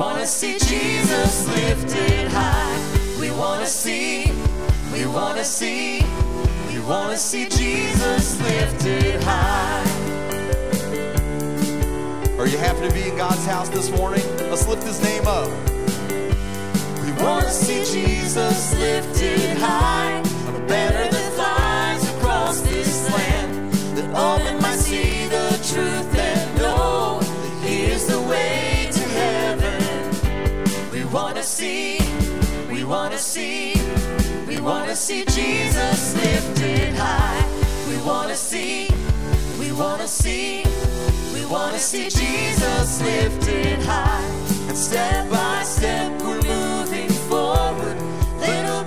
we want to see Jesus lifted high. We want to see, we want to see, we want to see Jesus lifted high. Are you happy to be in God's house this morning? Let's lift his name up. We want to see Jesus lifted high on a banner see Jesus lifted high. We want to see, we want to see, we want to see Jesus lifted high. And step by step we're moving forward, little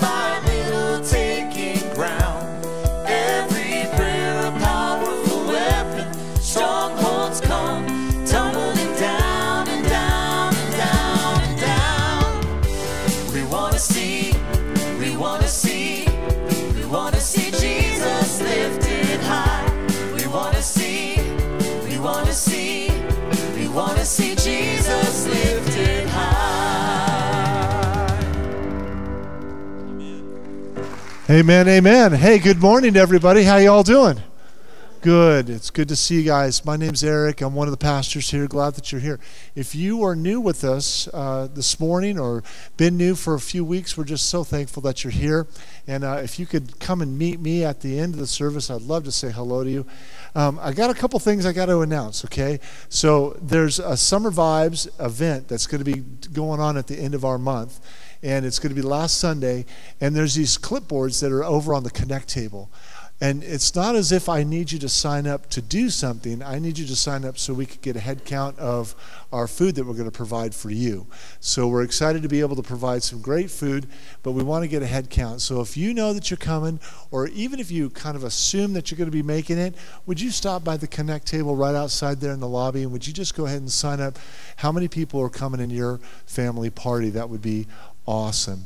Amen, amen. Hey, good morning, everybody. How y'all doing? Good. It's good to see you guys. My name's Eric. I'm one of the pastors here. Glad that you're here. If you are new with us uh, this morning or been new for a few weeks, we're just so thankful that you're here. And uh, if you could come and meet me at the end of the service, I'd love to say hello to you. Um, I got a couple things I got to announce, okay? So there's a Summer Vibes event that's going to be going on at the end of our month and it's going to be last Sunday. And there's these clipboards that are over on the Connect table. And it's not as if I need you to sign up to do something. I need you to sign up so we could get a head count of our food that we're going to provide for you. So we're excited to be able to provide some great food, but we want to get a head count. So if you know that you're coming, or even if you kind of assume that you're going to be making it, would you stop by the Connect table right outside there in the lobby and would you just go ahead and sign up how many people are coming in your family party? That would be awesome.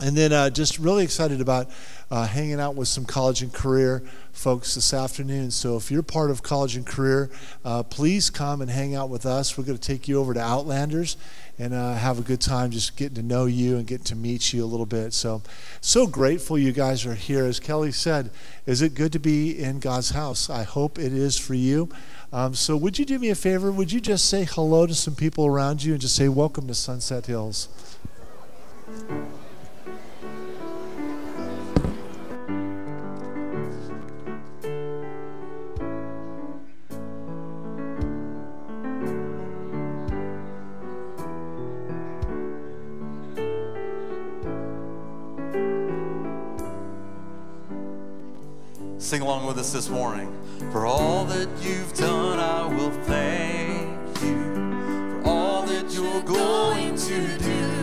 And then uh, just really excited about uh, hanging out with some college and career folks this afternoon. So if you're part of college and career, uh, please come and hang out with us. We're going to take you over to Outlanders and uh, have a good time just getting to know you and getting to meet you a little bit. So, so grateful you guys are here. As Kelly said, is it good to be in God's house? I hope it is for you. Um, so, would you do me a favor? Would you just say hello to some people around you and just say, Welcome to Sunset Hills? Sing along with us this morning. For all that you've done, I will thank you. For all that you're going to do.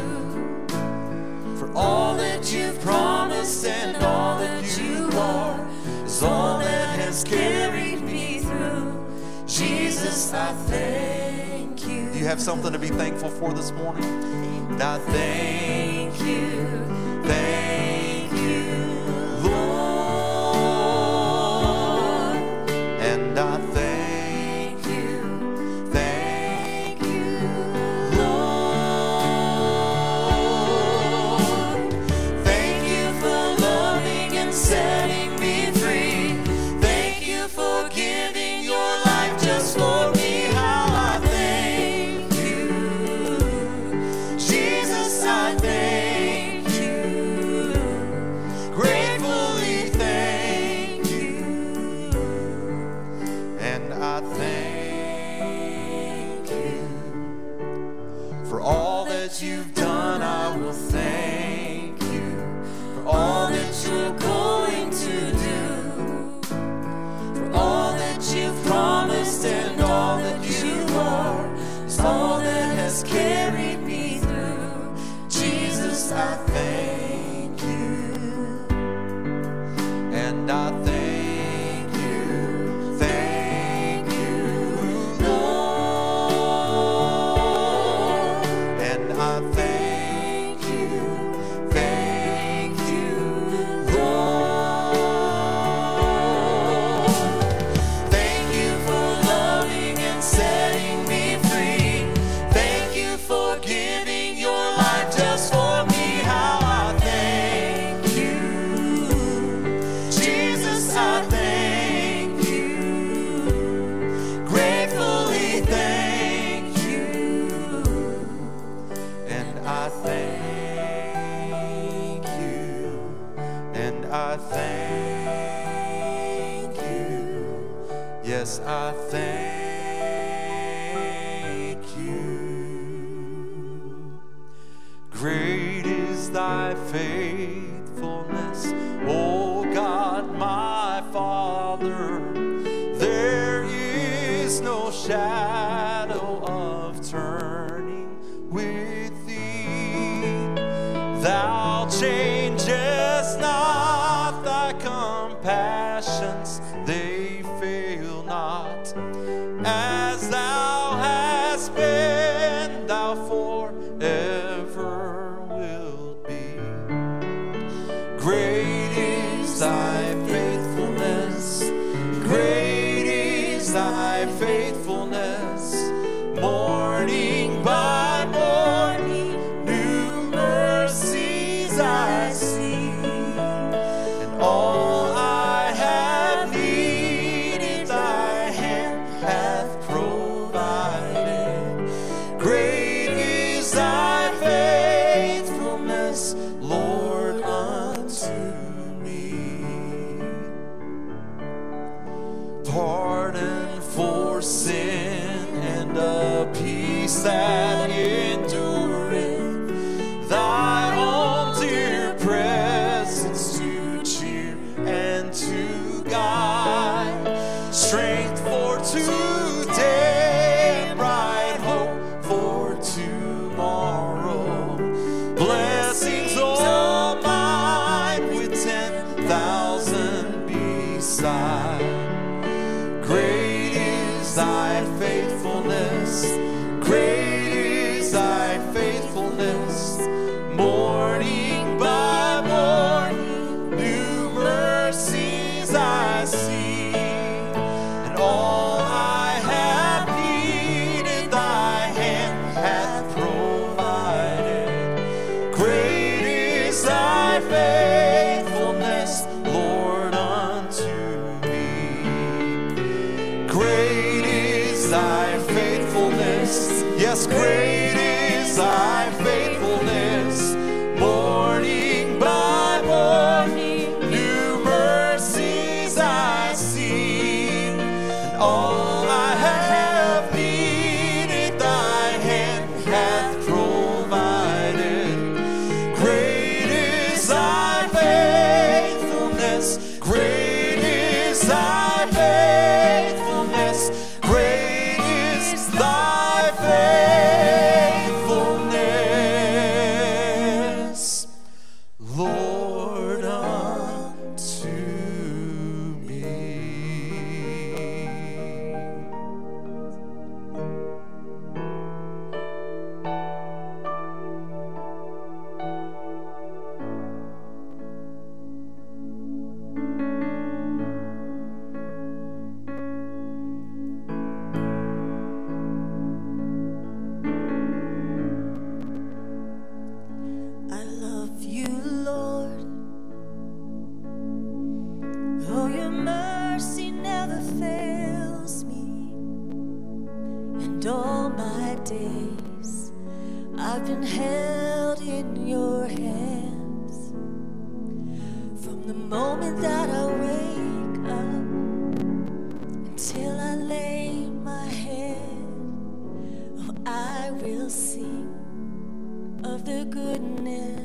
All that you've promised and all that you are is all that has carried me through. Jesus, I thank you. Do you have something to be thankful for this morning? I thank you. Thank sin and a peace that my days. I've been held in your hands. From the moment that I wake up Until I lay my head Oh, I will sing of the goodness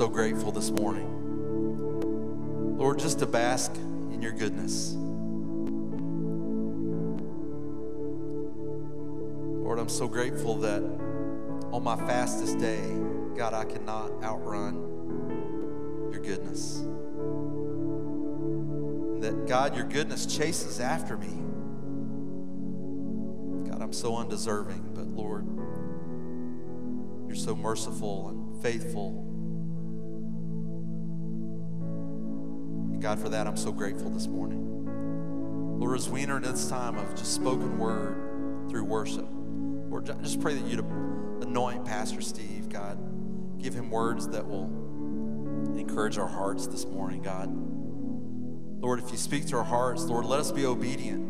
so grateful this morning. Lord, just to bask in your goodness. Lord, I'm so grateful that on my fastest day, God, I cannot outrun your goodness. That, God, your goodness chases after me. God, I'm so undeserving, but Lord, you're so merciful and faithful. God, for that, I'm so grateful this morning. Lord, as we enter into this time of just spoken word through worship, Lord, just pray that you'd anoint Pastor Steve, God. Give him words that will encourage our hearts this morning, God. Lord, if you speak to our hearts, Lord, let us be obedient.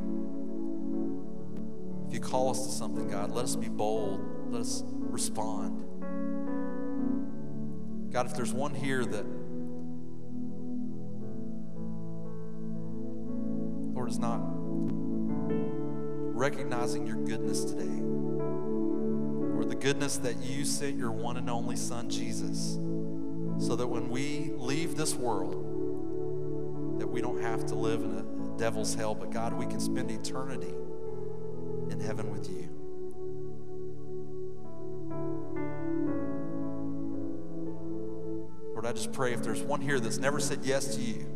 If you call us to something, God, let us be bold. Let us respond. God, if there's one here that, is not recognizing your goodness today, or the goodness that you sent your one and only Son, Jesus, so that when we leave this world, that we don't have to live in a devil's hell, but God, we can spend eternity in heaven with you. Lord, I just pray if there's one here that's never said yes to you,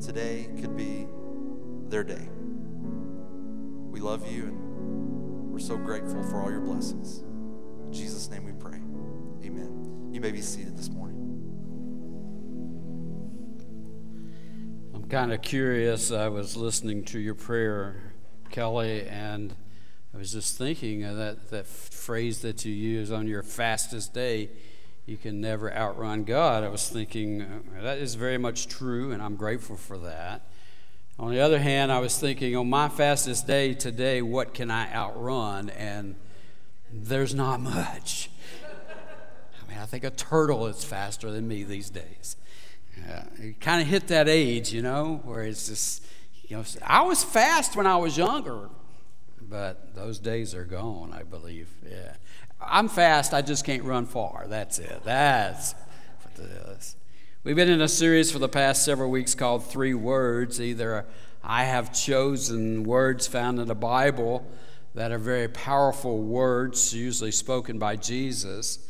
today could be their day. We love you and we're so grateful for all your blessings. In Jesus' name we pray. Amen. You may be seated this morning. I'm kind of curious. I was listening to your prayer, Kelly, and I was just thinking that, that phrase that you use on your fastest day you can never outrun God. I was thinking that is very much true, and I'm grateful for that. On the other hand, I was thinking on my fastest day today, what can I outrun? And there's not much. I mean, I think a turtle is faster than me these days. Yeah, you kind of hit that age, you know, where it's just, you know, I was fast when I was younger, but those days are gone, I believe. Yeah. I'm fast, I just can't run far. That's it. That's what it is. We've been in a series for the past several weeks called Three Words either I have chosen words found in the Bible that are very powerful words, usually spoken by Jesus,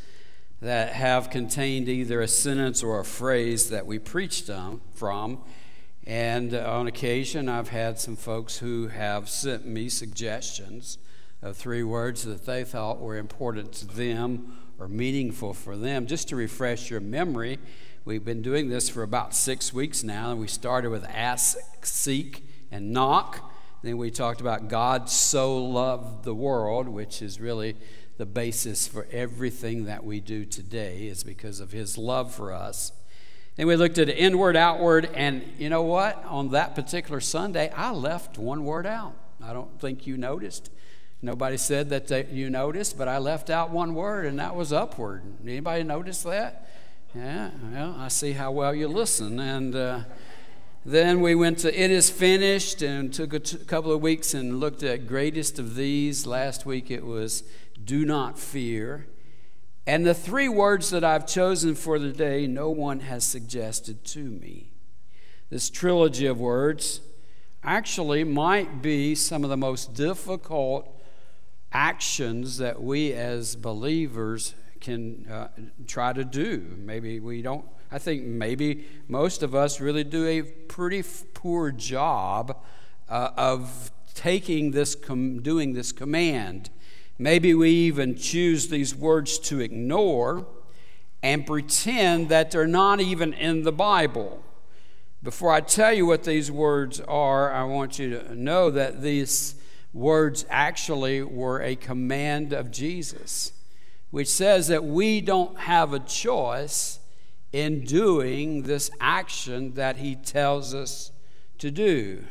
that have contained either a sentence or a phrase that we preached on, from. And on occasion, I've had some folks who have sent me suggestions of three words that they thought were important to them or meaningful for them. Just to refresh your memory, we've been doing this for about six weeks now, and we started with ask, seek, and knock. Then we talked about God so loved the world, which is really the basis for everything that we do today, is because of His love for us. Then we looked at inward, outward, and you know what? On that particular Sunday, I left one word out. I don't think you noticed. Nobody said that they, you noticed, but I left out one word, and that was upward. Anybody notice that? Yeah, well, I see how well you listen. And uh, then we went to It Is Finished and took a t- couple of weeks and looked at Greatest of These. Last week it was Do Not Fear. And the three words that I've chosen for the day, no one has suggested to me. This trilogy of words actually might be some of the most difficult actions that we as believers can uh, try to do. Maybe we don't, I think maybe most of us really do a pretty f- poor job uh, of taking this, com- doing this command. Maybe we even choose these words to ignore and pretend that they're not even in the Bible. Before I tell you what these words are, I want you to know that these words actually were a command of Jesus, which says that we don't have a choice in doing this action that he tells us to do.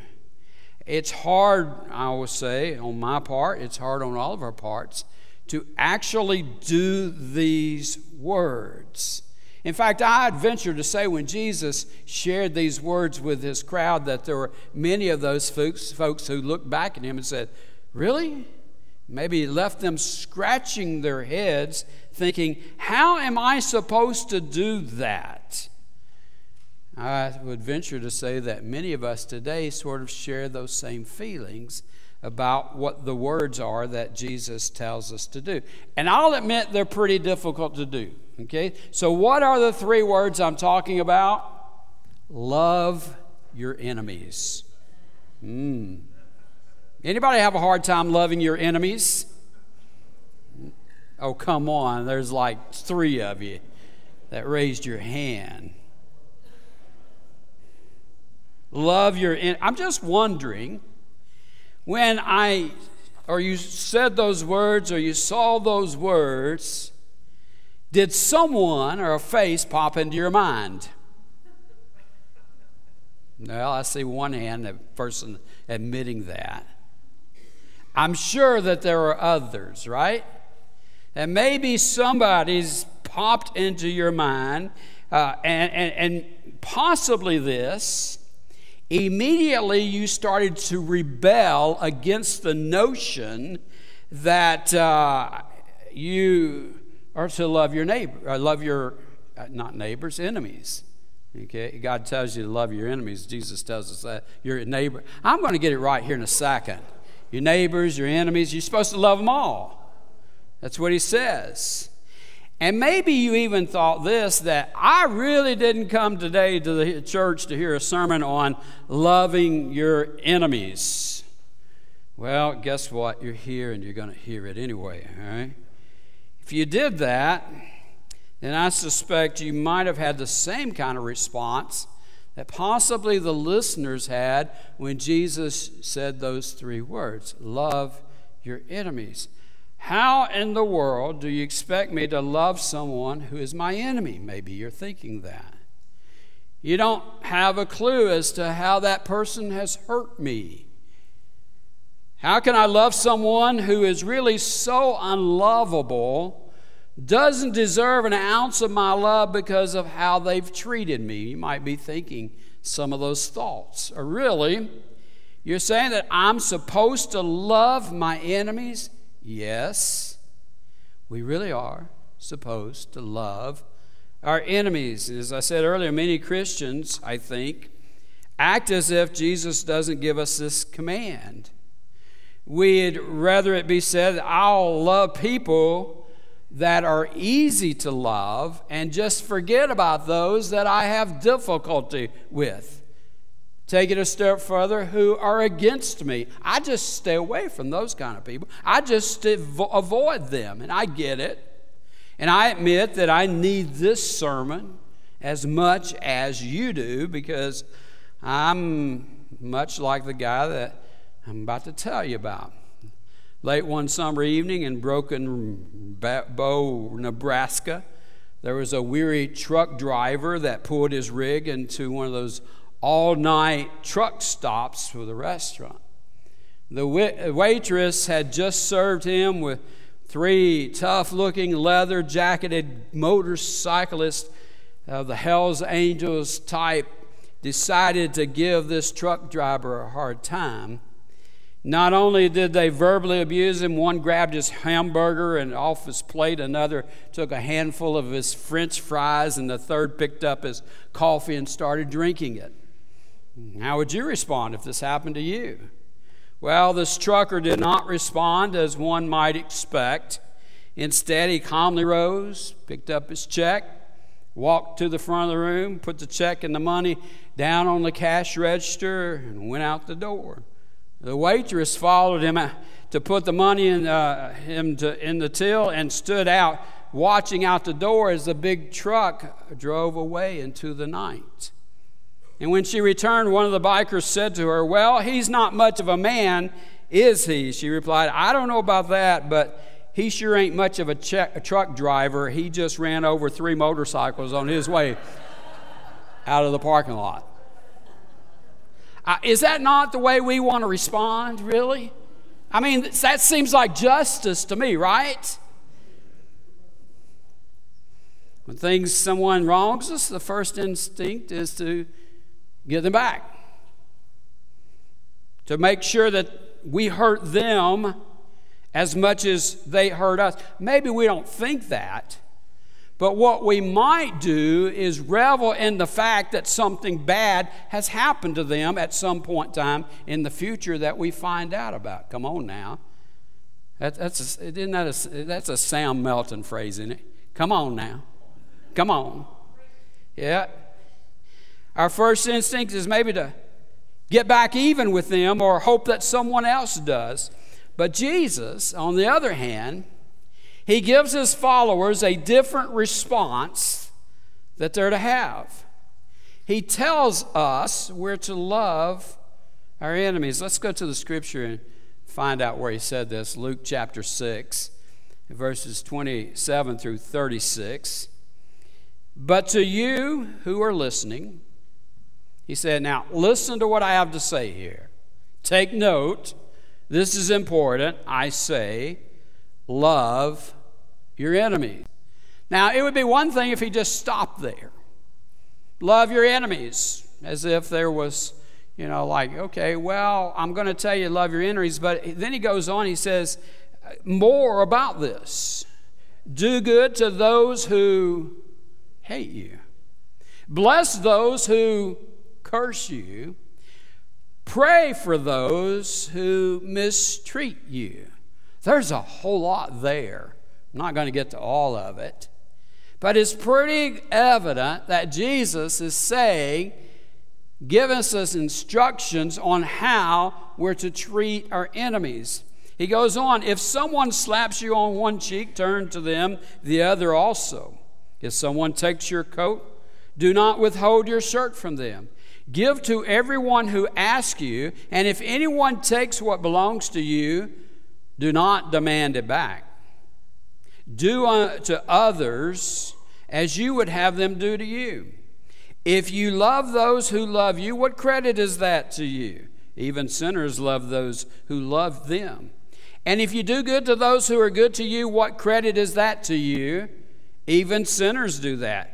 It's hard, I will say, on my part, it's hard on all of our parts to actually do these words. In fact, I'd venture to say when Jesus shared these words with his crowd that there were many of those folks, folks who looked back at him and said, Really? Maybe left them scratching their heads, thinking, How am I supposed to do that? I would venture to say that many of us today sort of share those same feelings about what the words are that Jesus tells us to do. And I'll admit they're pretty difficult to do. Okay? So, what are the three words I'm talking about? Love your enemies. Mm. Anybody have a hard time loving your enemies? Oh, come on. There's like three of you that raised your hand. Love your en- I'm just wondering when I or you said those words or you saw those words, did someone or a face pop into your mind? Well, I see one hand, a person admitting that. I'm sure that there are others, right? And maybe somebody's popped into your mind, uh, and, and, and possibly this. Immediately, you started to rebel against the notion that uh, you are to love your neighbor, uh, love your, uh, not neighbors, enemies. Okay, God tells you to love your enemies. Jesus tells us that your neighbor. I'm going to get it right here in a second your neighbors, your enemies. You're supposed to love them all. That's what he says. And maybe you even thought this that I really didn't come today to the church to hear a sermon on loving your enemies. Well, guess what? You're here and you're going to hear it anyway, all right? If you did that, then I suspect you might have had the same kind of response that possibly the listeners had when Jesus said those three words love your enemies. How in the world do you expect me to love someone who is my enemy? Maybe you're thinking that. You don't have a clue as to how that person has hurt me. How can I love someone who is really so unlovable? Doesn't deserve an ounce of my love because of how they've treated me. You might be thinking some of those thoughts. Or really, you're saying that I'm supposed to love my enemies? Yes, we really are supposed to love our enemies. As I said earlier, many Christians, I think, act as if Jesus doesn't give us this command. We'd rather it be said, I'll love people that are easy to love and just forget about those that I have difficulty with. Take it a step further, who are against me. I just stay away from those kind of people. I just avoid them, and I get it. And I admit that I need this sermon as much as you do because I'm much like the guy that I'm about to tell you about. Late one summer evening in Broken Bow, Nebraska, there was a weary truck driver that pulled his rig into one of those all night truck stops for the restaurant. The waitress had just served him with three tough looking leather jacketed motorcyclists of the Hells Angels type decided to give this truck driver a hard time. Not only did they verbally abuse him, one grabbed his hamburger and off his plate, another took a handful of his french fries, and the third picked up his coffee and started drinking it. How would you respond if this happened to you? Well, this trucker did not respond as one might expect. Instead, he calmly rose, picked up his check, walked to the front of the room, put the check and the money down on the cash register, and went out the door. The waitress followed him to put the money in, uh, him to, in the till and stood out, watching out the door as the big truck drove away into the night. And when she returned, one of the bikers said to her, Well, he's not much of a man, is he? She replied, I don't know about that, but he sure ain't much of a, a truck driver. He just ran over three motorcycles on his way out of the parking lot. Uh, is that not the way we want to respond, really? I mean, that seems like justice to me, right? When things someone wrongs us, the first instinct is to get them back. To make sure that we hurt them as much as they hurt us. Maybe we don't think that, but what we might do is revel in the fact that something bad has happened to them at some point in time in the future that we find out about. Come on now. That, that's, a, isn't that a, that's a Sam Melton phrase, isn't it? Come on now. Come on. Yeah. Our first instinct is maybe to get back even with them or hope that someone else does. But Jesus, on the other hand, he gives his followers a different response that they're to have. He tells us we're to love our enemies. Let's go to the scripture and find out where he said this. Luke chapter 6, verses 27 through 36. But to you who are listening, he said, Now, listen to what I have to say here. Take note. This is important. I say, love your enemies. Now, it would be one thing if he just stopped there. Love your enemies, as if there was, you know, like, okay, well, I'm going to tell you love your enemies. But then he goes on, he says, more about this. Do good to those who hate you. Bless those who curse you. Pray for those who mistreat you. There's a whole lot there. I'm not going to get to all of it. But it's pretty evident that Jesus is saying, giving us instructions on how we're to treat our enemies. He goes on, if someone slaps you on one cheek, turn to them the other also. If someone takes your coat, do not withhold your shirt from them. Give to everyone who asks you, and if anyone takes what belongs to you, do not demand it back. Do uh, unto others as you would have them do to you. If you love those who love you, what credit is that to you? Even sinners love those who love them. And if you do good to those who are good to you, what credit is that to you? Even sinners do that.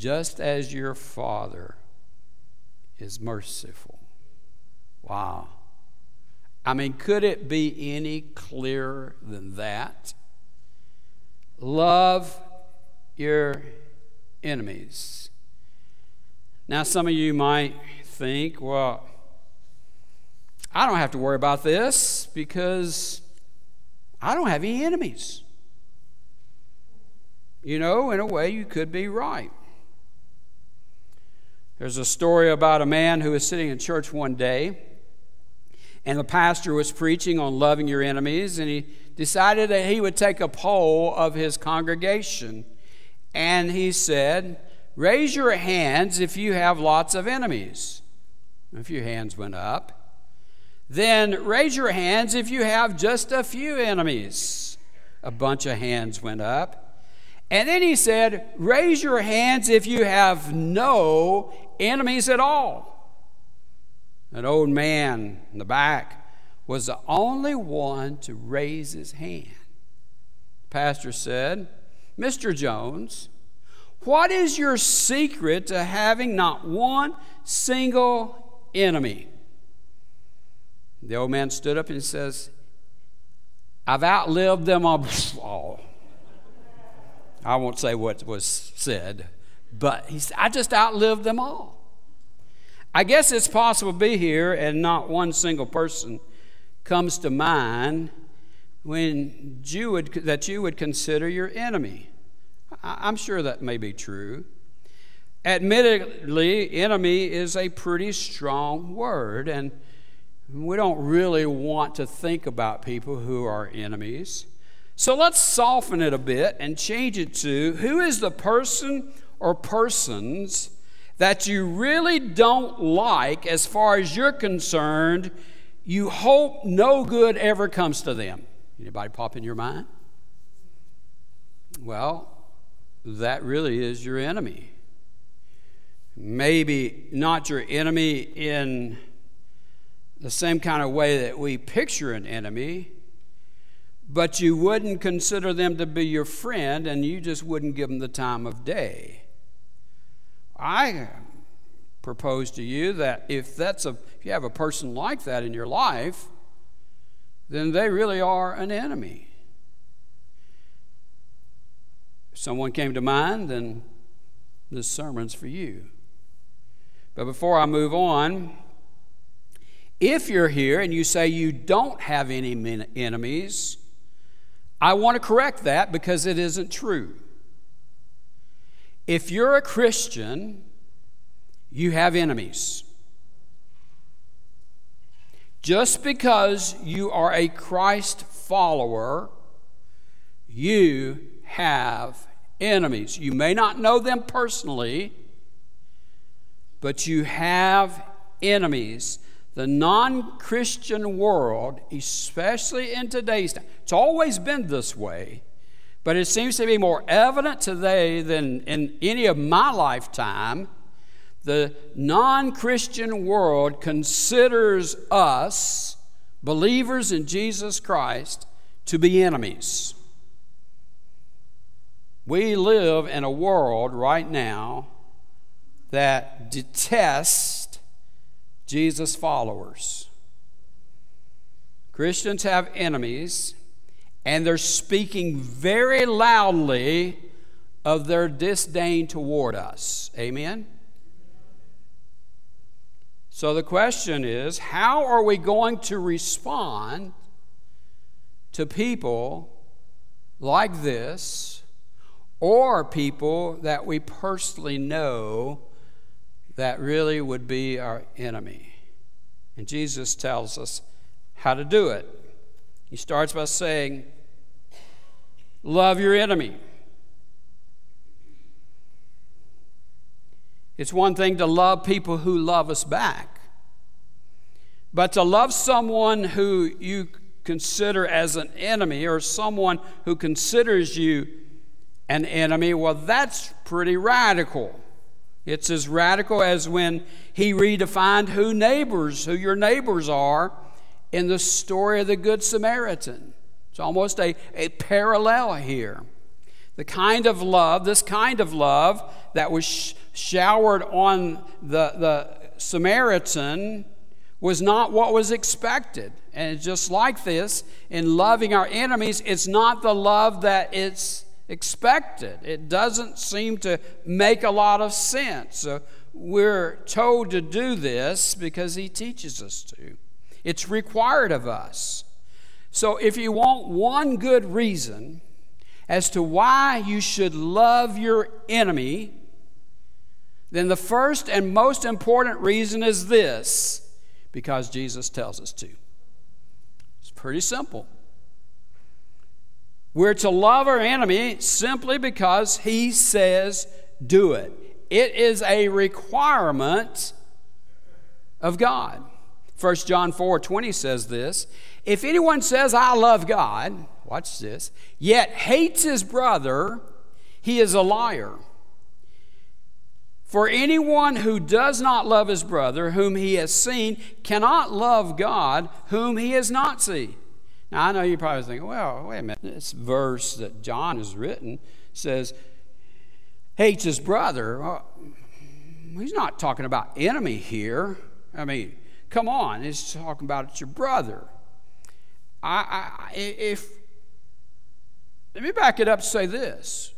just as your Father is merciful. Wow. I mean, could it be any clearer than that? Love your enemies. Now, some of you might think, well, I don't have to worry about this because I don't have any enemies. You know, in a way, you could be right. There's a story about a man who was sitting in church one day, and the pastor was preaching on loving your enemies, and he decided that he would take a poll of his congregation. And he said, Raise your hands if you have lots of enemies. A few hands went up. Then raise your hands if you have just a few enemies. A bunch of hands went up. And then he said, Raise your hands if you have no enemies at all. An old man in the back was the only one to raise his hand. The pastor said, Mr. Jones, what is your secret to having not one single enemy? The old man stood up and says, I've outlived them all. I won't say what was said, but he said, I just outlived them all. I guess it's possible to be here and not one single person comes to mind when you would, that you would consider your enemy. I'm sure that may be true. Admittedly, enemy is a pretty strong word, and we don't really want to think about people who are enemies. So let's soften it a bit and change it to who is the person or persons that you really don't like as far as you're concerned, you hope no good ever comes to them. Anybody pop in your mind? Well, that really is your enemy. Maybe not your enemy in the same kind of way that we picture an enemy, but you wouldn't consider them to be your friend and you just wouldn't give them the time of day. I propose to you that if that's a if you have a person like that in your life, then they really are an enemy. If someone came to mind, then this sermon's for you. But before I move on, if you're here and you say you don't have any enemies, I want to correct that because it isn't true. If you're a Christian, you have enemies. Just because you are a Christ follower, you have enemies. You may not know them personally, but you have enemies. The non Christian world, especially in today's time, it's always been this way, but it seems to be more evident today than in any of my lifetime. The non Christian world considers us, believers in Jesus Christ, to be enemies. We live in a world right now that detests Jesus' followers. Christians have enemies, and they're speaking very loudly of their disdain toward us. Amen? So the question is how are we going to respond to people like this or people that we personally know that really would be our enemy? And Jesus tells us how to do it. He starts by saying, Love your enemy. It's one thing to love people who love us back, but to love someone who you consider as an enemy or someone who considers you an enemy, well, that's pretty radical. It's as radical as when he redefined who neighbors, who your neighbors are in the story of the Good Samaritan. It's almost a, a parallel here. The kind of love, this kind of love that was sh- showered on the, the Samaritan was not what was expected. And just like this, in loving our enemies, it's not the love that it's expected. It doesn't seem to make a lot of sense. So we're told to do this because he teaches us to. It's required of us. So if you want one good reason as to why you should love your enemy, then the first and most important reason is this because Jesus tells us to. It's pretty simple. We're to love our enemy simply because he says do it. It is a requirement of God. 1 John 4 20 says this If anyone says, I love God, watch this, yet hates his brother, he is a liar. For anyone who does not love his brother, whom he has seen, cannot love God, whom he has not seen. Now, I know you're probably thinking, well, wait a minute. This verse that John has written says, hates his brother. Well, he's not talking about enemy here. I mean, come on. He's talking about it's your brother. I, I, if, let me back it up say this.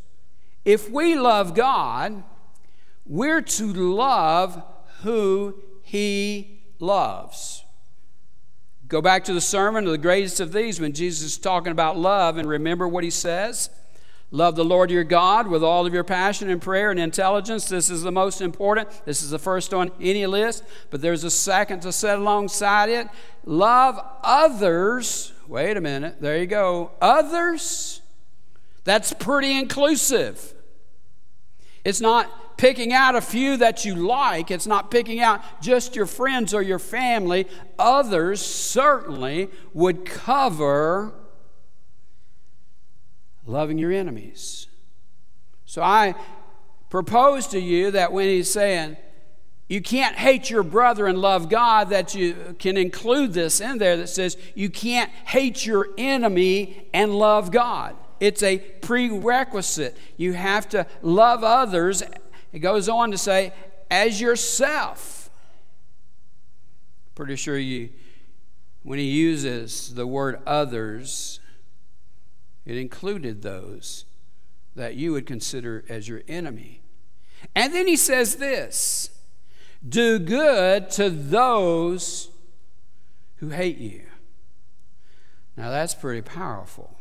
If we love God, we're to love who he loves. Go back to the sermon, of the greatest of these, when Jesus is talking about love, and remember what he says. Love the Lord your God with all of your passion and prayer and intelligence. This is the most important. This is the first on any list, but there's a second to set alongside it. Love others. Wait a minute. There you go. Others. That's pretty inclusive. It's not picking out a few that you like, it's not picking out just your friends or your family. Others certainly would cover loving your enemies. So I propose to you that when he's saying, you can't hate your brother and love God, that you can include this in there that says you can't hate your enemy and love God. It's a prerequisite. You have to love others it goes on to say, as yourself. Pretty sure you, when he uses the word others, it included those that you would consider as your enemy. And then he says this do good to those who hate you. Now that's pretty powerful.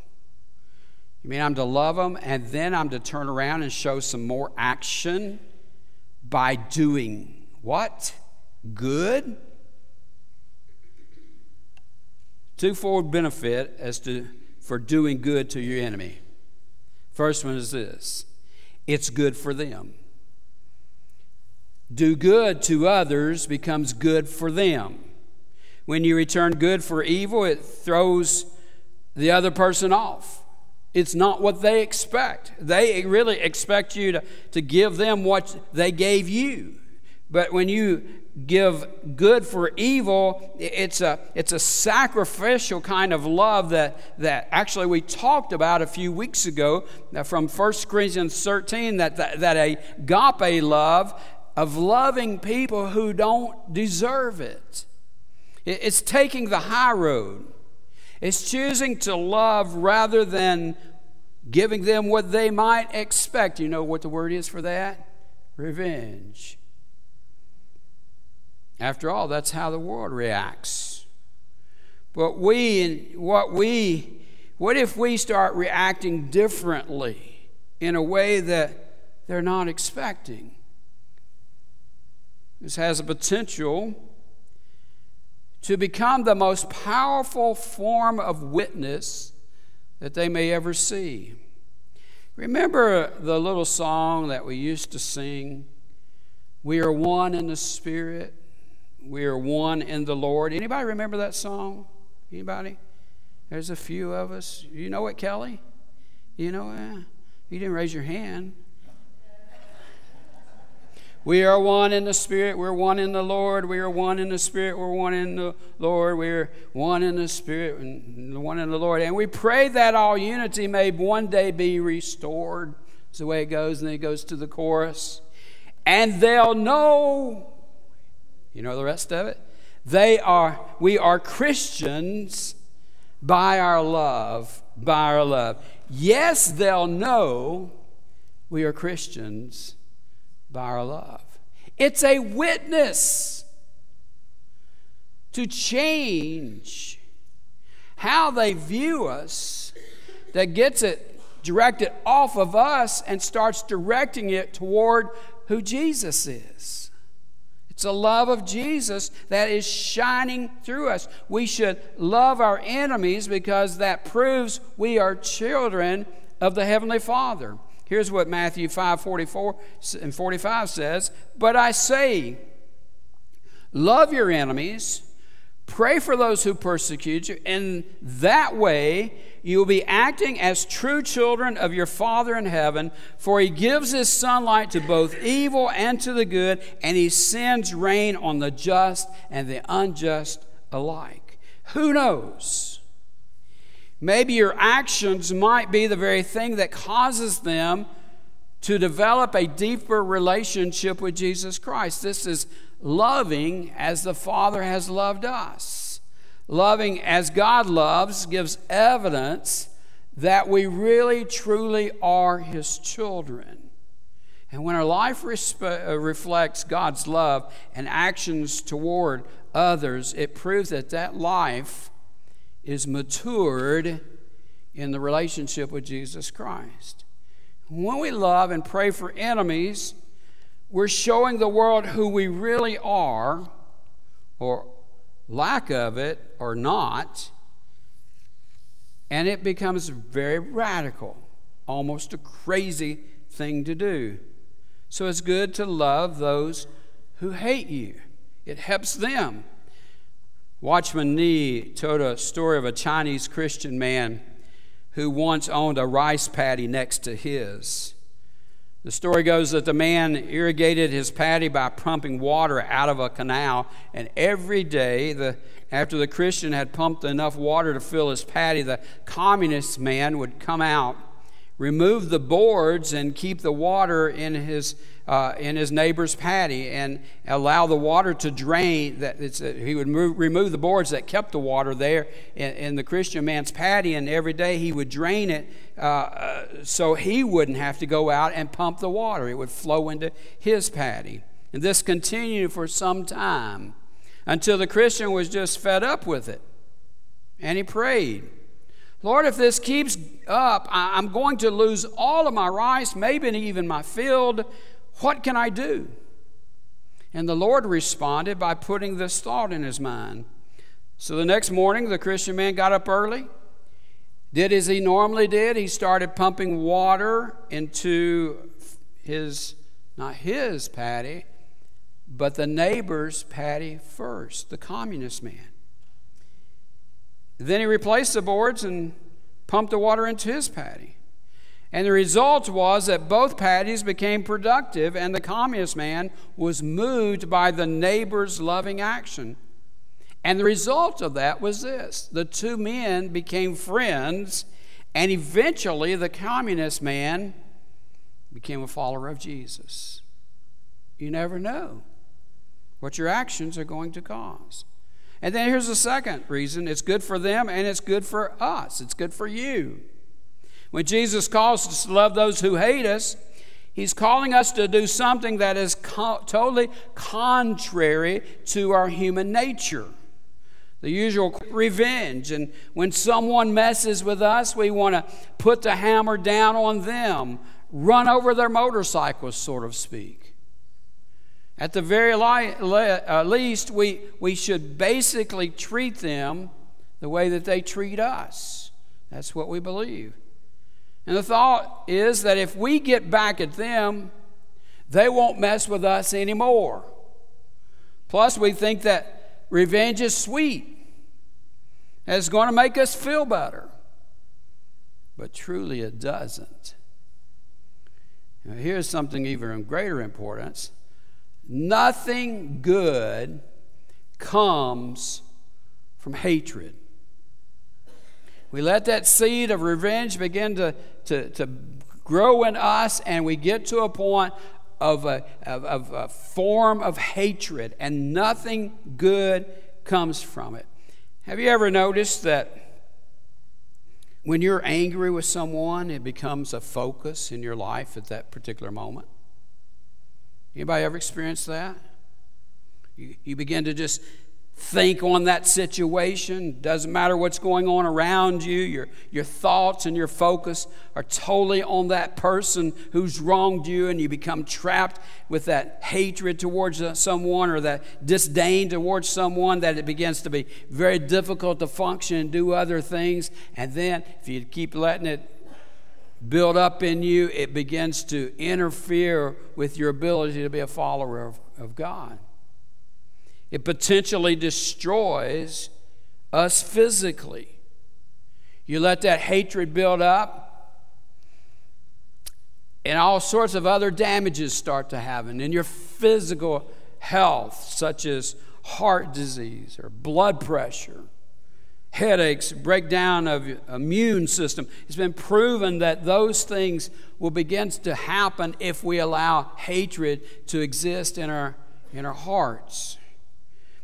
You mean I'm to love them and then I'm to turn around and show some more action by doing what? Good? Twofold benefit as to for doing good to your enemy. First one is this it's good for them. Do good to others becomes good for them. When you return good for evil, it throws the other person off. It's not what they expect. They really expect you to, to give them what they gave you. But when you give good for evil, it's a, it's a sacrificial kind of love that, that actually we talked about a few weeks ago uh, from 1 Corinthians 13 that, that, that a agape love of loving people who don't deserve it. It's taking the high road. It's choosing to love rather than giving them what they might expect. You know what the word is for that? Revenge. After all, that's how the world reacts. But we, what we, what if we start reacting differently in a way that they're not expecting? This has a potential to become the most powerful form of witness that they may ever see. Remember the little song that we used to sing? We are one in the Spirit. We are one in the Lord. Anybody remember that song? Anybody? There's a few of us. You know it, Kelly? You know it? You didn't raise your hand. We are one in the Spirit. We're one in the Lord. We are one in the Spirit. We're one in the Lord. We're one in the Spirit and one in the Lord. And we pray that all unity may one day be restored. That's the way it goes. And then it goes to the chorus. And they'll know, you know the rest of it? They are, we are Christians by our love, by our love. Yes, they'll know we are Christians by our love. It's a witness to change how they view us that gets it directed off of us and starts directing it toward who Jesus is. It's the love of Jesus that is shining through us. We should love our enemies because that proves we are children of the Heavenly Father. Here's what Matthew 5 44 and 45 says But I say, love your enemies, pray for those who persecute you. In that way, you will be acting as true children of your Father in heaven, for he gives his sunlight to both evil and to the good, and he sends rain on the just and the unjust alike. Who knows? Maybe your actions might be the very thing that causes them to develop a deeper relationship with Jesus Christ. This is loving as the Father has loved us. Loving as God loves gives evidence that we really, truly are His children. And when our life uh, reflects God's love and actions toward others, it proves that that life is matured in the relationship with Jesus Christ. When we love and pray for enemies, we're showing the world who we really are, or lack of it, or not, and it becomes very radical, almost a crazy thing to do. So it's good to love those who hate you, it helps them. Watchman Nee told a story of a Chinese Christian man who once owned a rice paddy next to his. The story goes that the man irrigated his paddy by pumping water out of a canal, and every day, the, after the Christian had pumped enough water to fill his paddy, the communist man would come out, remove the boards, and keep the water in his uh, in his neighbor's paddy and allow the water to drain. That uh, he would move, remove the boards that kept the water there in, in, the Christian man's paddy, and every day he would drain it uh, uh, so he wouldn't have to go out and pump the water. It would flow into his paddy. And this continued for some time until the Christian was just fed up with it. And he prayed. Lord, if this keeps up, I'm going to lose all of my rice, maybe even my field. What can I do? And the Lord responded by putting this thought in his mind. So the next morning, the Christian man got up early, did as he normally did. He started pumping water into his, not his paddy, but the neighbor's paddy first, the communist man. Then he replaced the boards and pumped the water into his paddy. And the result was that both paddies became productive, and the communist man was moved by the neighbor's loving action. And the result of that was this the two men became friends, and eventually the communist man became a follower of Jesus. You never know what your actions are going to cause. And then here's the second reason it's good for them and it's good for us, it's good for you. When Jesus calls us to love those who hate us, He's calling us to do something that is co- totally contrary to our human nature. The usual revenge. And when someone messes with us, we want to put the hammer down on them, run over their motorcycles, sort of speak. At the very li- le- uh, least, we, we should basically treat them the way that they treat us. That's what we believe. And the thought is that if we get back at them, they won't mess with us anymore. Plus, we think that revenge is sweet, and it's going to make us feel better. But truly, it doesn't. Now, here's something even of greater importance Nothing good comes from hatred. We let that seed of revenge begin to, to, to grow in us, and we get to a point of a, of, of a form of hatred, and nothing good comes from it. Have you ever noticed that when you're angry with someone, it becomes a focus in your life at that particular moment? Anybody ever experienced that? You, you begin to just think on that situation. Doesn't matter what's going on around you, your, your thoughts and your focus are totally on that person who's wronged you, and you become trapped with that hatred towards someone or that disdain towards someone that it begins to be very difficult to function and do other things. And then, if you keep letting it build up in you, it begins to interfere with your ability to be a follower of, of God. It potentially destroys us physically. You let that hatred build up, and all sorts of other damages start to happen in your physical health, such as heart disease or blood pressure headaches, breakdown of immune system. It's been proven that those things will begin to happen if we allow hatred to exist in our, in our hearts.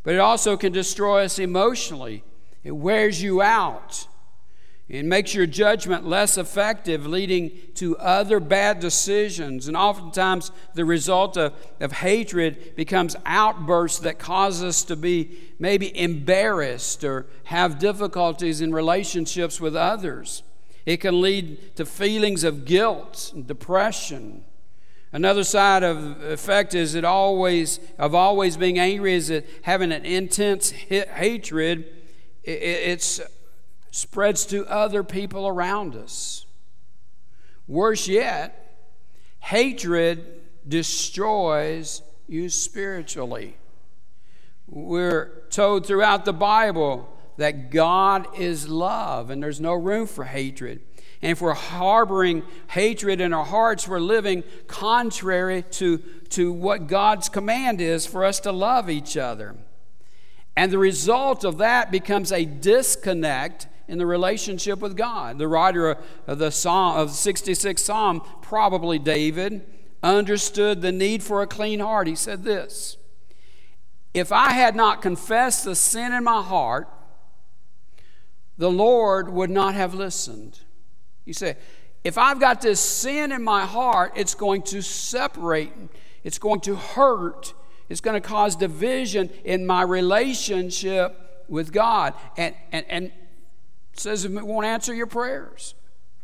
But it also can destroy us emotionally. It wears you out. It makes your judgment less effective, leading to other bad decisions. And oftentimes, the result of, of hatred becomes outbursts that cause us to be maybe embarrassed or have difficulties in relationships with others. It can lead to feelings of guilt and depression. Another side of effect is it always of always being angry is that having an intense hatred. It's spreads to other people around us. Worse yet, hatred destroys you spiritually. We're told throughout the Bible that God is love and there's no room for hatred. And if we're harboring hatred in our hearts, we're living contrary to, to what God's command is for us to love each other. And the result of that becomes a disconnect in the relationship with God. The writer of the Psalm of the 66th Psalm, probably David, understood the need for a clean heart. He said this If I had not confessed the sin in my heart, the Lord would not have listened. You say, if I've got this sin in my heart, it's going to separate, it's going to hurt, it's going to cause division in my relationship with God. And, and, and says it won't answer your prayers.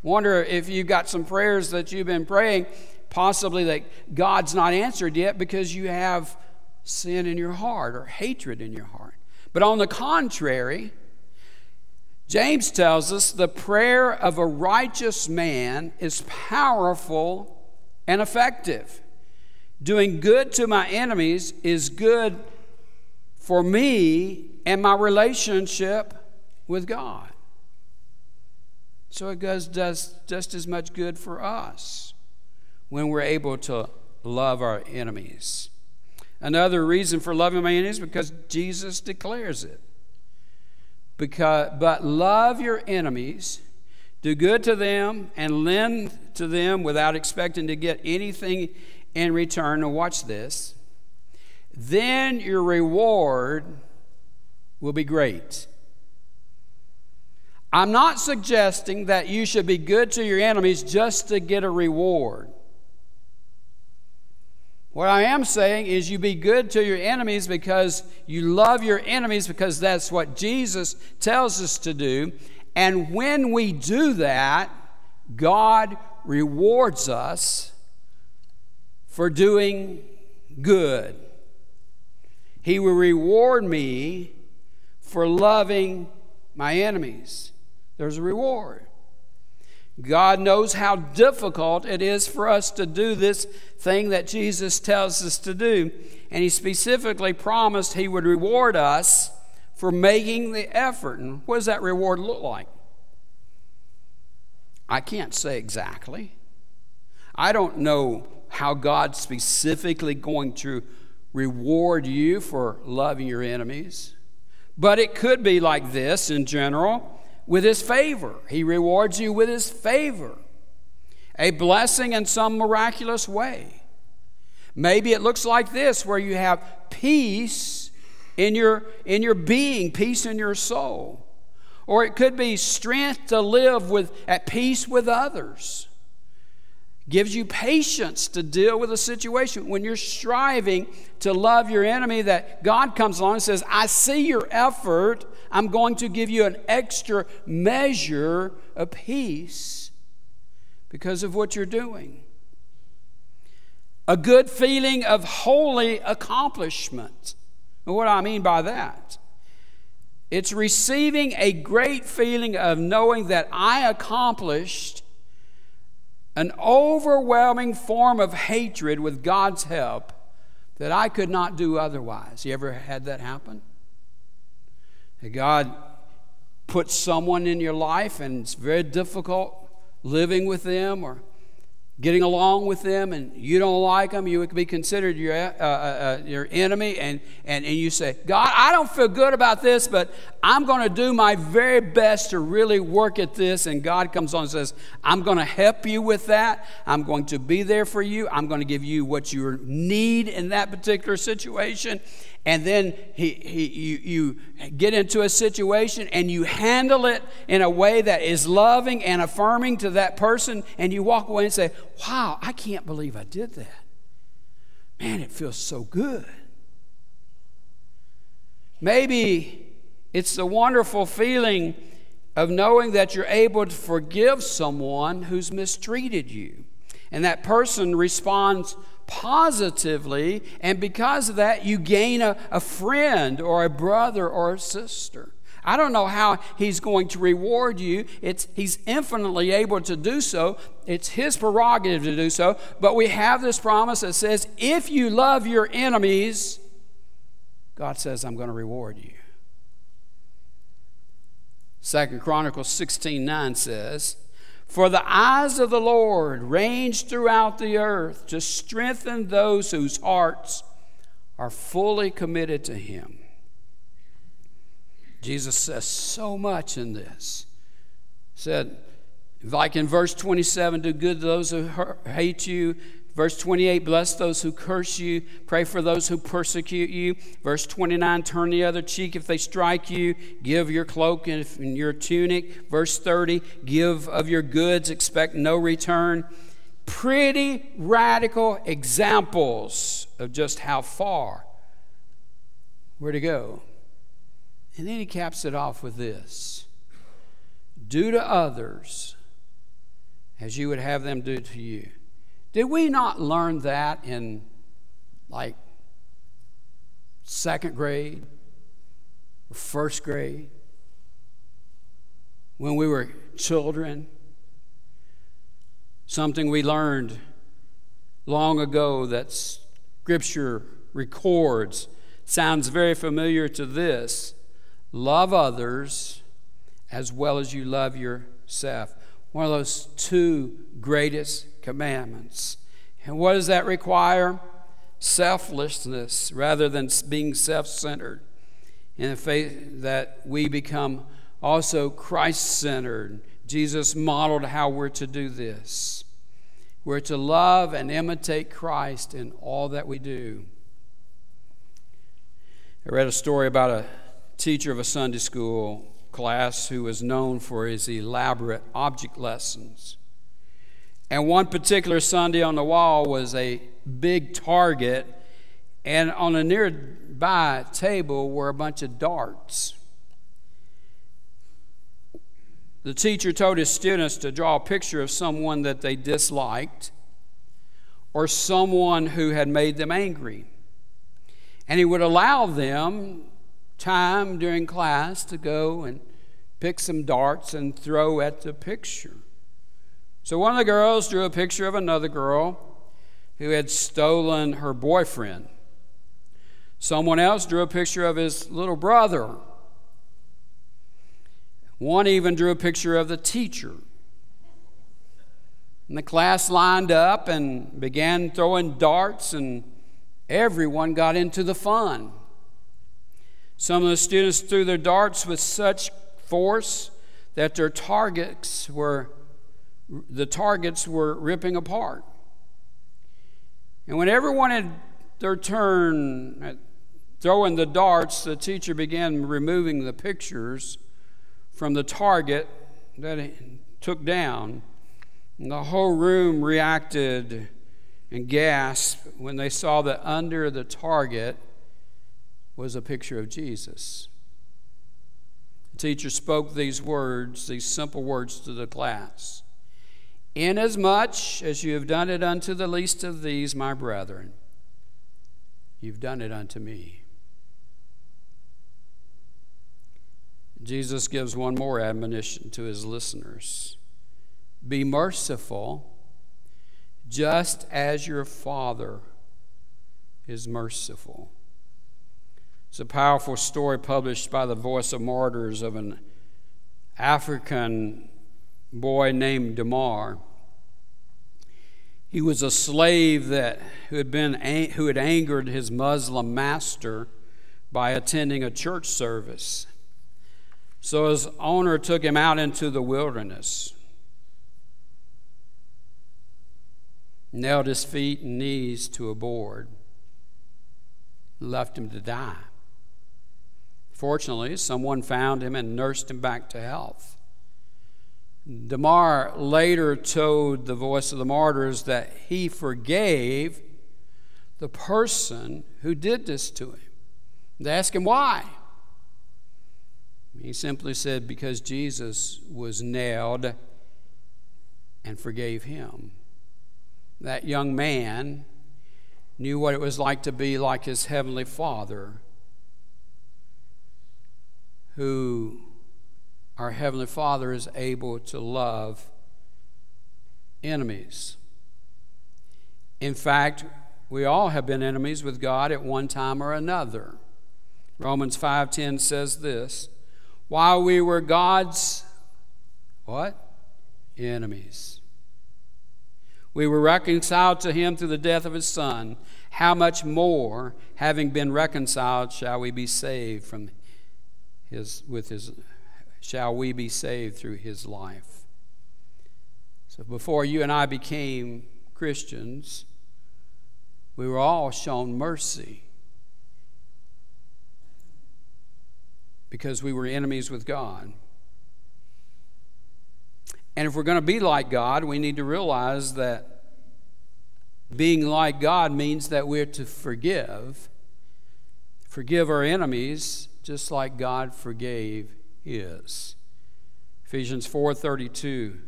Wonder if you've got some prayers that you've been praying, possibly that God's not answered yet because you have sin in your heart or hatred in your heart. But on the contrary, James tells us the prayer of a righteous man is powerful and effective. Doing good to my enemies is good for me and my relationship with God. So it does, does just as much good for us when we're able to love our enemies. Another reason for loving my enemies because Jesus declares it. Because, but love your enemies, do good to them, and lend to them without expecting to get anything in return. And watch this. Then your reward will be great I'm not suggesting that you should be good to your enemies just to get a reward. What I am saying is you be good to your enemies because you love your enemies because that's what Jesus tells us to do. And when we do that, God rewards us for doing good. He will reward me for loving my enemies there's a reward. God knows how difficult it is for us to do this thing that Jesus tells us to do. And He specifically promised He would reward us for making the effort. And what does that reward look like? I can't say exactly. I don't know how God's specifically going to reward you for loving your enemies. But it could be like this in general with his favor. He rewards you with his favor, a blessing in some miraculous way. Maybe it looks like this where you have peace in your, in your being, peace in your soul. Or it could be strength to live with, at peace with others. Gives you patience to deal with a situation. When you're striving to love your enemy, that God comes along and says, I see your effort. I'm going to give you an extra measure of peace because of what you're doing. A good feeling of holy accomplishment. What do I mean by that? It's receiving a great feeling of knowing that I accomplished an overwhelming form of hatred with God's help that I could not do otherwise. You ever had that happen? That God puts someone in your life and it's very difficult living with them or getting along with them and you don't like them, you would be considered your, uh, uh, uh, your enemy, and, and, and you say, God, I don't feel good about this, but I'm going to do my very best to really work at this. And God comes on and says, I'm going to help you with that. I'm going to be there for you. I'm going to give you what you need in that particular situation and then he, he, you, you get into a situation and you handle it in a way that is loving and affirming to that person, and you walk away and say, Wow, I can't believe I did that. Man, it feels so good. Maybe it's the wonderful feeling of knowing that you're able to forgive someone who's mistreated you. And that person responds positively, and because of that, you gain a, a friend or a brother or a sister. I don't know how he's going to reward you. It's, he's infinitely able to do so. It's his prerogative to do so. But we have this promise that says, if you love your enemies, God says, I'm going to reward you. Second Chronicles 16 9 says, for the eyes of the Lord range throughout the earth to strengthen those whose hearts are fully committed to Him. Jesus says so much in this. He said, like in verse 27, do good to those who hate you, Verse 28 Bless those who curse you, pray for those who persecute you. Verse 29 Turn the other cheek if they strike you, give your cloak and your tunic. Verse 30 Give of your goods, expect no return. Pretty radical examples of just how far where to go. And then he caps it off with this Do to others as you would have them do to you. Did we not learn that in like second grade or first grade when we were children? Something we learned long ago that Scripture records sounds very familiar to this love others as well as you love yourself. One of those two greatest commandments. And what does that require? Selflessness rather than being self centered. In the faith that we become also Christ centered. Jesus modeled how we're to do this. We're to love and imitate Christ in all that we do. I read a story about a teacher of a Sunday school class who was known for his elaborate object lessons. And one particular Sunday on the wall was a big target, and on a nearby table were a bunch of darts. The teacher told his students to draw a picture of someone that they disliked or someone who had made them angry. And he would allow them time during class to go and pick some darts and throw at the picture. So one of the girls drew a picture of another girl who had stolen her boyfriend. Someone else drew a picture of his little brother. One even drew a picture of the teacher. And the class lined up and began throwing darts and everyone got into the fun. Some of the students threw their darts with such force that their targets were the targets were ripping apart. And when everyone had their turn at throwing the darts, the teacher began removing the pictures from the target that he took down. And the whole room reacted and gasped when they saw that under the target was a picture of Jesus. The teacher spoke these words, these simple words to the class Inasmuch as you have done it unto the least of these, my brethren, you've done it unto me. Jesus gives one more admonition to his listeners Be merciful, just as your Father is merciful. It's a powerful story published by the Voice of Martyrs of an African boy named Damar. He was a slave that who had been who had angered his Muslim master by attending a church service. So his owner took him out into the wilderness, nailed his feet and knees to a board, left him to die. Fortunately, someone found him and nursed him back to health. Damar later told the voice of the martyrs that he forgave the person who did this to him. They asked him why. He simply said, Because Jesus was nailed and forgave him. That young man knew what it was like to be like his heavenly Father who our Heavenly Father is able to love enemies. In fact, we all have been enemies with God at one time or another. Romans 5:10 says this, while we were God's what? Enemies. We were reconciled to him through the death of his son. How much more, having been reconciled, shall we be saved from his, with his, shall we be saved through his life. So before you and I became Christians, we were all shown mercy because we were enemies with God. And if we're going to be like God, we need to realize that being like God means that we're to forgive, forgive our enemies, just like God forgave his. Ephesians 4:32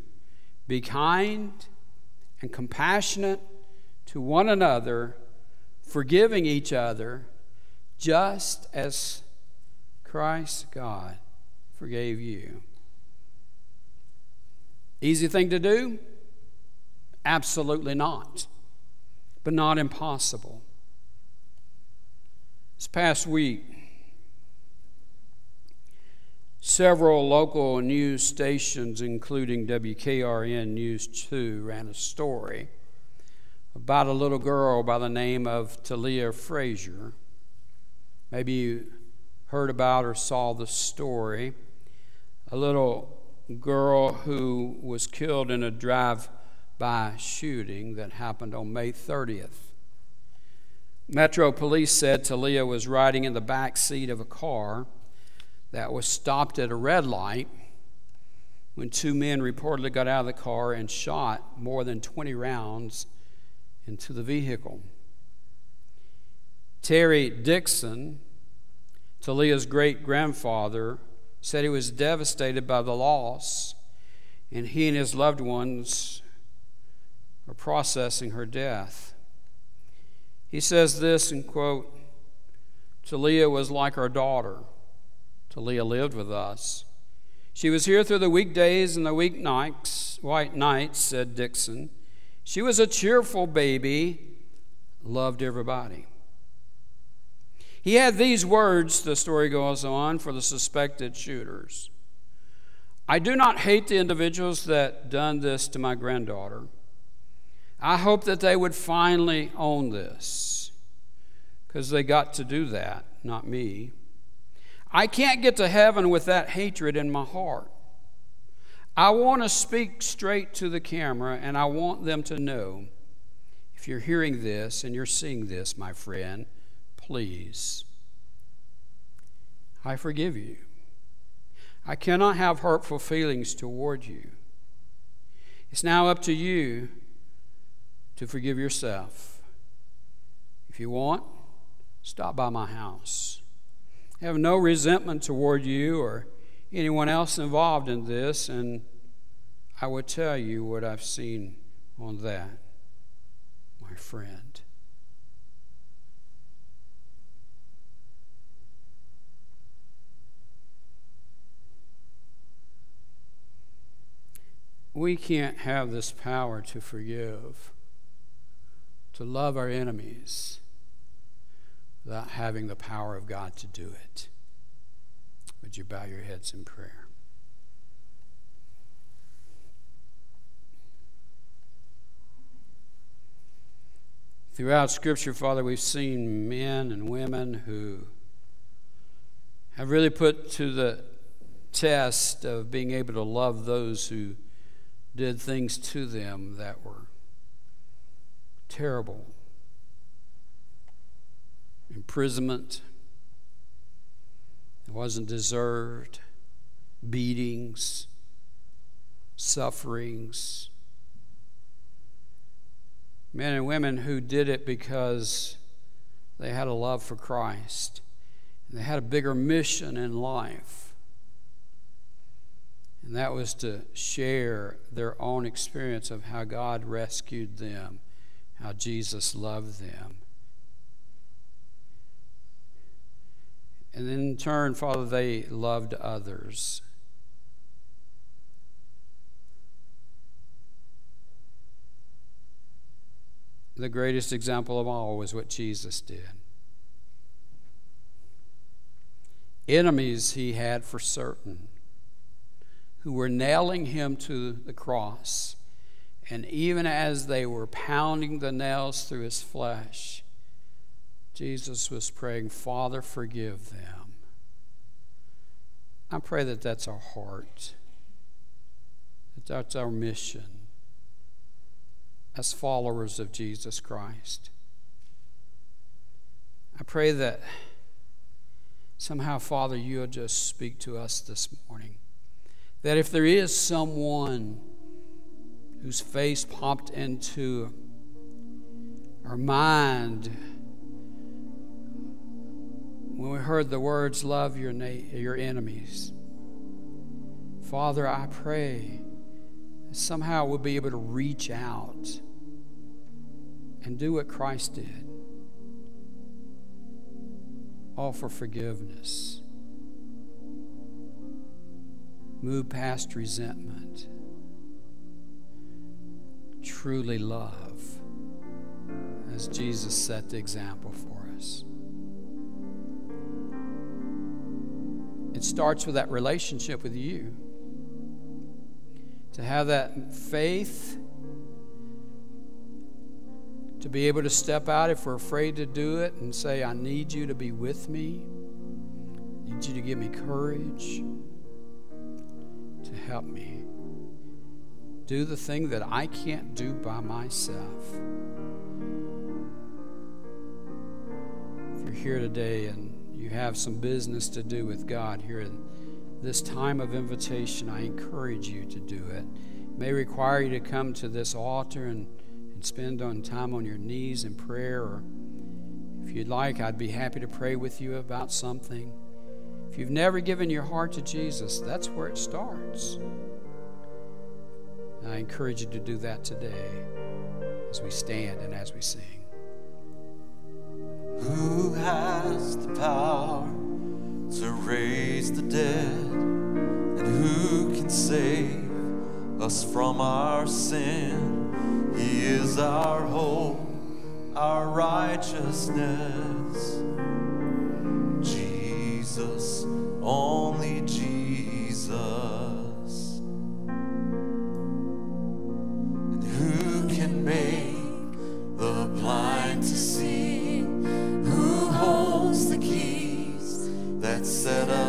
Be kind and compassionate to one another, forgiving each other, just as Christ God forgave you. Easy thing to do? Absolutely not. But not impossible. This past week, Several local news stations, including WKRN News 2, ran a story about a little girl by the name of Talia Frazier. Maybe you heard about or saw the story. A little girl who was killed in a drive by shooting that happened on May 30th. Metro police said Talia was riding in the back seat of a car that was stopped at a red light when two men reportedly got out of the car and shot more than 20 rounds into the vehicle. Terry Dixon, Talia's great grandfather, said he was devastated by the loss, and he and his loved ones are processing her death. He says this and quote, Talia was like our daughter. Talia lived with us. She was here through the weekdays and the weeknights, white nights, said Dixon. She was a cheerful baby, loved everybody. He had these words, the story goes on, for the suspected shooters. I do not hate the individuals that done this to my granddaughter. I hope that they would finally own this. because they got to do that, not me. I can't get to heaven with that hatred in my heart. I want to speak straight to the camera, and I want them to know if you're hearing this and you're seeing this, my friend, please, I forgive you. I cannot have hurtful feelings toward you. It's now up to you to forgive yourself. If you want, stop by my house. Have no resentment toward you or anyone else involved in this, and I will tell you what I've seen on that, my friend. We can't have this power to forgive, to love our enemies, without having the power of God to do it. Would you bow your heads in prayer? Throughout Scripture, Father, we've seen men and women who have really put to the test of being able to love those who did things to them that were terrible imprisonment, it wasn't deserved, beatings, sufferings. Men and women who did it because they had a love for Christ. They had a bigger mission in life. And that was to share their own experience of how God rescued them, how Jesus loved them. And in turn, Father, they loved others. The greatest example of all was what Jesus did. Enemies he had for certain who were nailing him to the cross. And even as they were pounding the nails through his flesh, Jesus was praying, Father, forgive them. I pray that that's our heart, that that's our mission as followers of Jesus Christ. I pray that somehow, Father, you'll just speak to us this morning. That if there is someone whose face popped into our mind, when we heard the words, Love your, na- your enemies. Father, I pray somehow we'll be able to reach out and do what Christ did. Offer forgiveness, move past resentment, truly love as Jesus set the example for It starts with that relationship with you. To have that faith, to be able to step out if we're afraid to do it and say, I need you to be with me, I need you to give me courage to help me do the thing that I can't do by myself. If you're here today and you have some business to do with God here in this time of invitation, I encourage you to do it. It may require you to come to this altar and, and spend on time on your knees in prayer, or if you'd like, I'd be happy to pray with you about something. If you've never given your heart to Jesus, that's where it starts. I encourage you to do that today as we stand and as we sing. Who has the power to raise the dead? And who can save us from our sin? He is our hope, our righteousness. Jesus, only Jesus. That set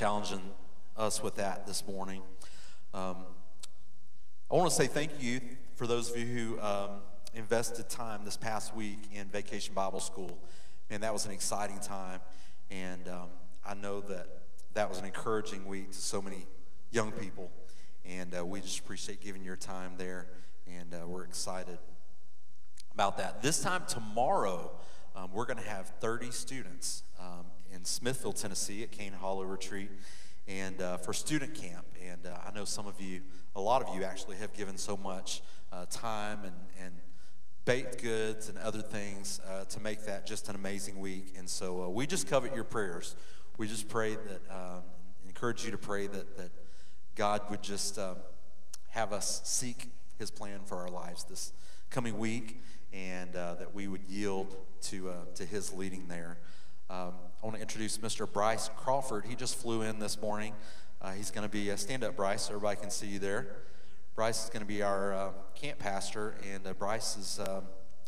challenging us with that this morning. Um, I want to say thank you for those of you who um, invested time this past week in Vacation Bible School. And that was an exciting time. And um, I know that that was an encouraging week to so many young people. And uh, we just appreciate giving your time there. And uh, we're excited about that. This time tomorrow, um, we're going to have 30 students in Smithville, Tennessee at Cane Hollow Retreat and uh, for student camp. And uh, I know some of you, a lot of you actually have given so much uh, time and, and baked goods and other things uh, to make that just an amazing week. And so uh, we just covet your prayers. We just pray that, um, encourage you to pray that, that God would just uh, have us seek his plan for our lives this coming week and uh, that we would yield to, to his leading there. Um, I want to introduce Mr. Bryce Crawford. He just flew in this morning. Uh, he's going to be, a stand up, Bryce, so everybody can see you there. Bryce is going to be our uh, camp pastor, and uh, Bryce is, um,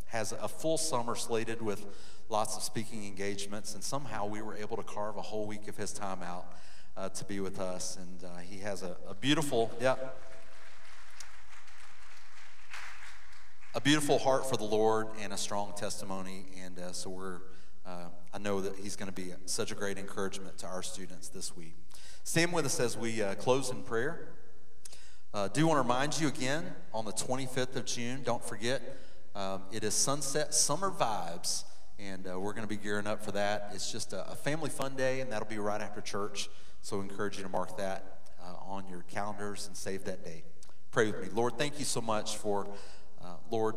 has a full summer slated with lots of speaking engagements, and somehow we were able to carve a whole week of his time out uh, to be with us. And uh, he has a, a beautiful, yeah, a beautiful heart for the Lord and a strong testimony. And uh, so we're, uh, I know that he's going to be such a great encouragement to our students this week. Stand with us as we uh, close in prayer. Uh, do want to remind you again on the 25th of June, don't forget, um, it is Sunset Summer Vibes, and uh, we're going to be gearing up for that. It's just a, a, family fun day, and that'll be right after church. So I encourage you to mark that uh, on your calendars and save that date. Pray with me. Lord, thank you so much for, uh, Lord,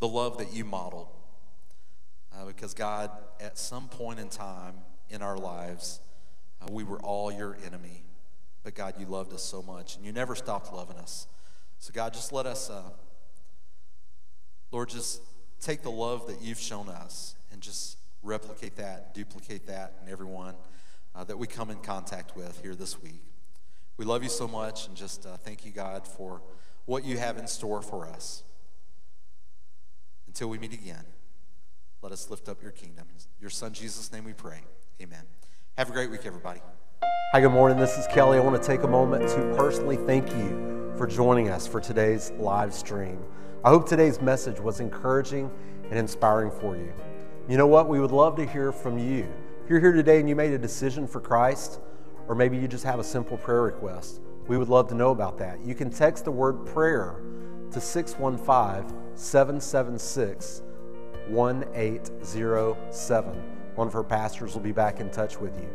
the love that you modeled. Uh, because, God, at some point in time in our lives, uh, we were all your enemy. But God, you loved us so much, and you never stopped loving us. So, God, just let us, uh, Lord, just take the love that you've shown us and just replicate that, duplicate that in everyone uh, that we come in contact with here this week. We love you so much, and just uh, thank you, God, for what you have in store for us. Until we meet again, let us lift up your kingdom. In your Son, Jesus' name we pray. Amen. Have a great week, everybody. Hi, good morning. This is Kelly. I want to take a moment to personally thank you for joining us for today's live stream. I hope today's message was encouraging and inspiring for you. You know what? We would love to hear from you. If you're here today and you made a decision for Christ, or maybe you just have a simple prayer request, we would love to know about that. You can text the word prayer to 615 776 1807. One of our pastors will be back in touch with you.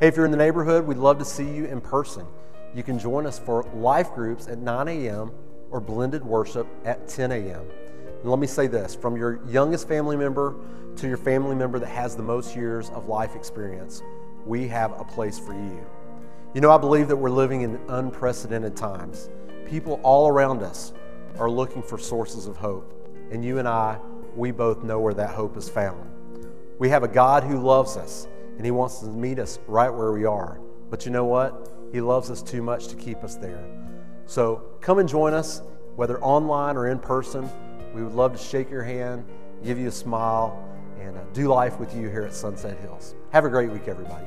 Hey, if you're in the neighborhood, we'd love to see you in person. You can join us for life groups at 9 a.m. or blended worship at 10 a.m. And let me say this from your youngest family member to your family member that has the most years of life experience, we have a place for you. You know, I believe that we're living in unprecedented times. People all around us are looking for sources of hope. And you and I, we both know where that hope is found. We have a God who loves us and He wants to meet us right where we are. But you know what? He loves us too much to keep us there. So come and join us, whether online or in person. We would love to shake your hand, give you a smile, and uh, do life with you here at Sunset Hills. Have a great week, everybody.